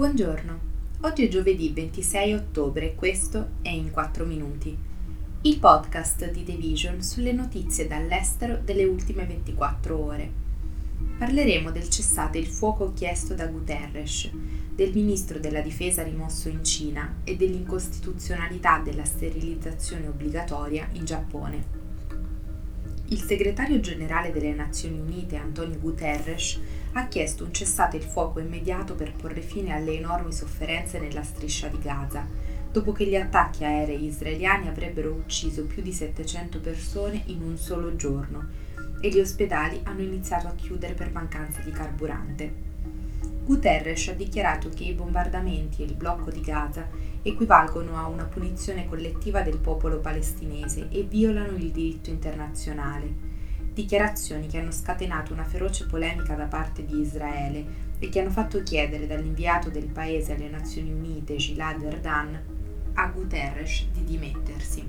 Buongiorno, oggi è giovedì 26 ottobre e questo è In 4 Minuti, il podcast di The Vision sulle notizie dall'estero delle ultime 24 ore. Parleremo del cessate il fuoco chiesto da Guterres, del ministro della difesa rimosso in Cina e dell'incostituzionalità della sterilizzazione obbligatoria in Giappone. Il segretario generale delle Nazioni Unite, Antonio Guterres, ha chiesto un cessate il fuoco immediato per porre fine alle enormi sofferenze nella striscia di Gaza, dopo che gli attacchi aerei israeliani avrebbero ucciso più di 700 persone in un solo giorno e gli ospedali hanno iniziato a chiudere per mancanza di carburante. Guterres ha dichiarato che i bombardamenti e il blocco di Gaza equivalgono a una punizione collettiva del popolo palestinese e violano il diritto internazionale. Dichiarazioni che hanno scatenato una feroce polemica da parte di Israele e che hanno fatto chiedere dall'inviato del paese alle Nazioni Unite, Gilad Erdan, a Guterres di dimettersi.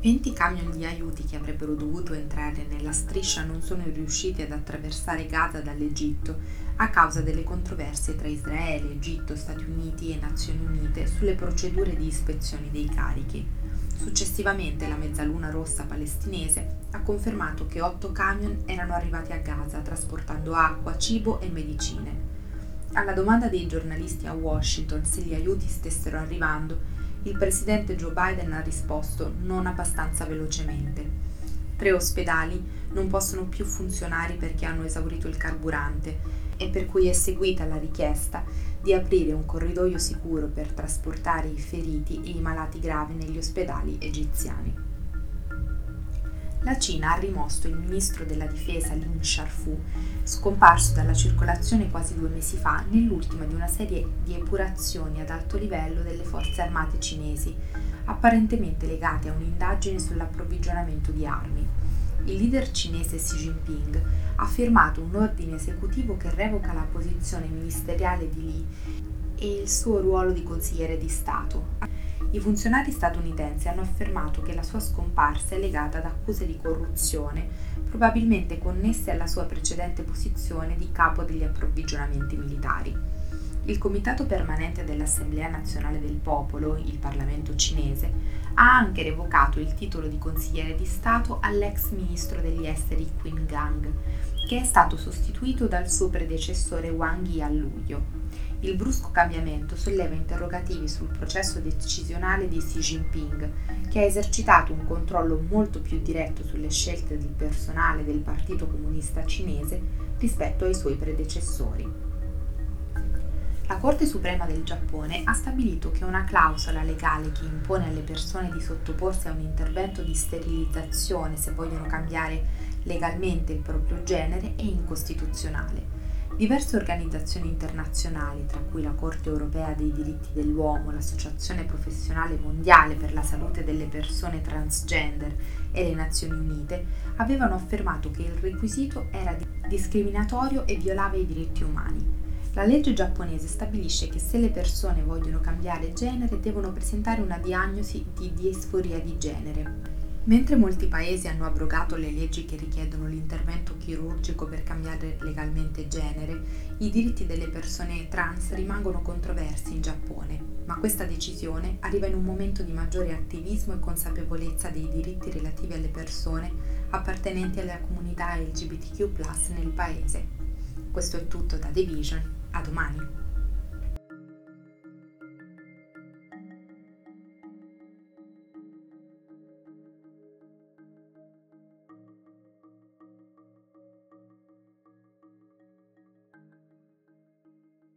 20 camion di aiuti che avrebbero dovuto entrare nella striscia non sono riusciti ad attraversare Gaza dall'Egitto a causa delle controversie tra Israele, Egitto, Stati Uniti e Nazioni Unite sulle procedure di ispezione dei carichi. Successivamente la Mezzaluna Rossa palestinese ha confermato che 8 camion erano arrivati a Gaza trasportando acqua, cibo e medicine. Alla domanda dei giornalisti a Washington se gli aiuti stessero arrivando, il presidente Joe Biden ha risposto non abbastanza velocemente. Tre ospedali non possono più funzionare perché hanno esaurito il carburante e per cui è seguita la richiesta di aprire un corridoio sicuro per trasportare i feriti e i malati gravi negli ospedali egiziani la Cina ha rimosso il ministro della difesa Lin Sharfu, scomparso dalla circolazione quasi due mesi fa nell'ultima di una serie di epurazioni ad alto livello delle forze armate cinesi, apparentemente legate a un'indagine sull'approvvigionamento di armi. Il leader cinese Xi Jinping ha firmato un ordine esecutivo che revoca la posizione ministeriale di Li e il suo ruolo di consigliere di Stato i funzionari statunitensi hanno affermato che la sua scomparsa è legata ad accuse di corruzione, probabilmente connesse alla sua precedente posizione di capo degli approvvigionamenti militari. Il Comitato permanente dell'Assemblea nazionale del popolo, il Parlamento cinese, ha anche revocato il titolo di consigliere di Stato all'ex ministro degli esteri Qin Gang, che è stato sostituito dal suo predecessore Wang Yi a luglio. Il brusco cambiamento solleva interrogativi sul processo decisionale di Xi Jinping, che ha esercitato un controllo molto più diretto sulle scelte del personale del Partito Comunista Cinese rispetto ai suoi predecessori. La Corte Suprema del Giappone ha stabilito che una clausola legale che impone alle persone di sottoporsi a un intervento di sterilizzazione se vogliono cambiare legalmente il proprio genere è incostituzionale Diverse organizzazioni internazionali, tra cui la Corte europea dei diritti dell'uomo, l'Associazione professionale mondiale per la salute delle persone transgender e le Nazioni Unite, avevano affermato che il requisito era discriminatorio e violava i diritti umani. La legge giapponese stabilisce che se le persone vogliono cambiare genere devono presentare una diagnosi di disforia di genere. Mentre molti paesi hanno abrogato le leggi che richiedono l'intervento chirurgico per cambiare legalmente genere, i diritti delle persone trans rimangono controversi in Giappone, ma questa decisione arriva in un momento di maggiore attivismo e consapevolezza dei diritti relativi alle persone appartenenti alla comunità LGBTQ nel paese. Questo è tutto da The Vision, a domani!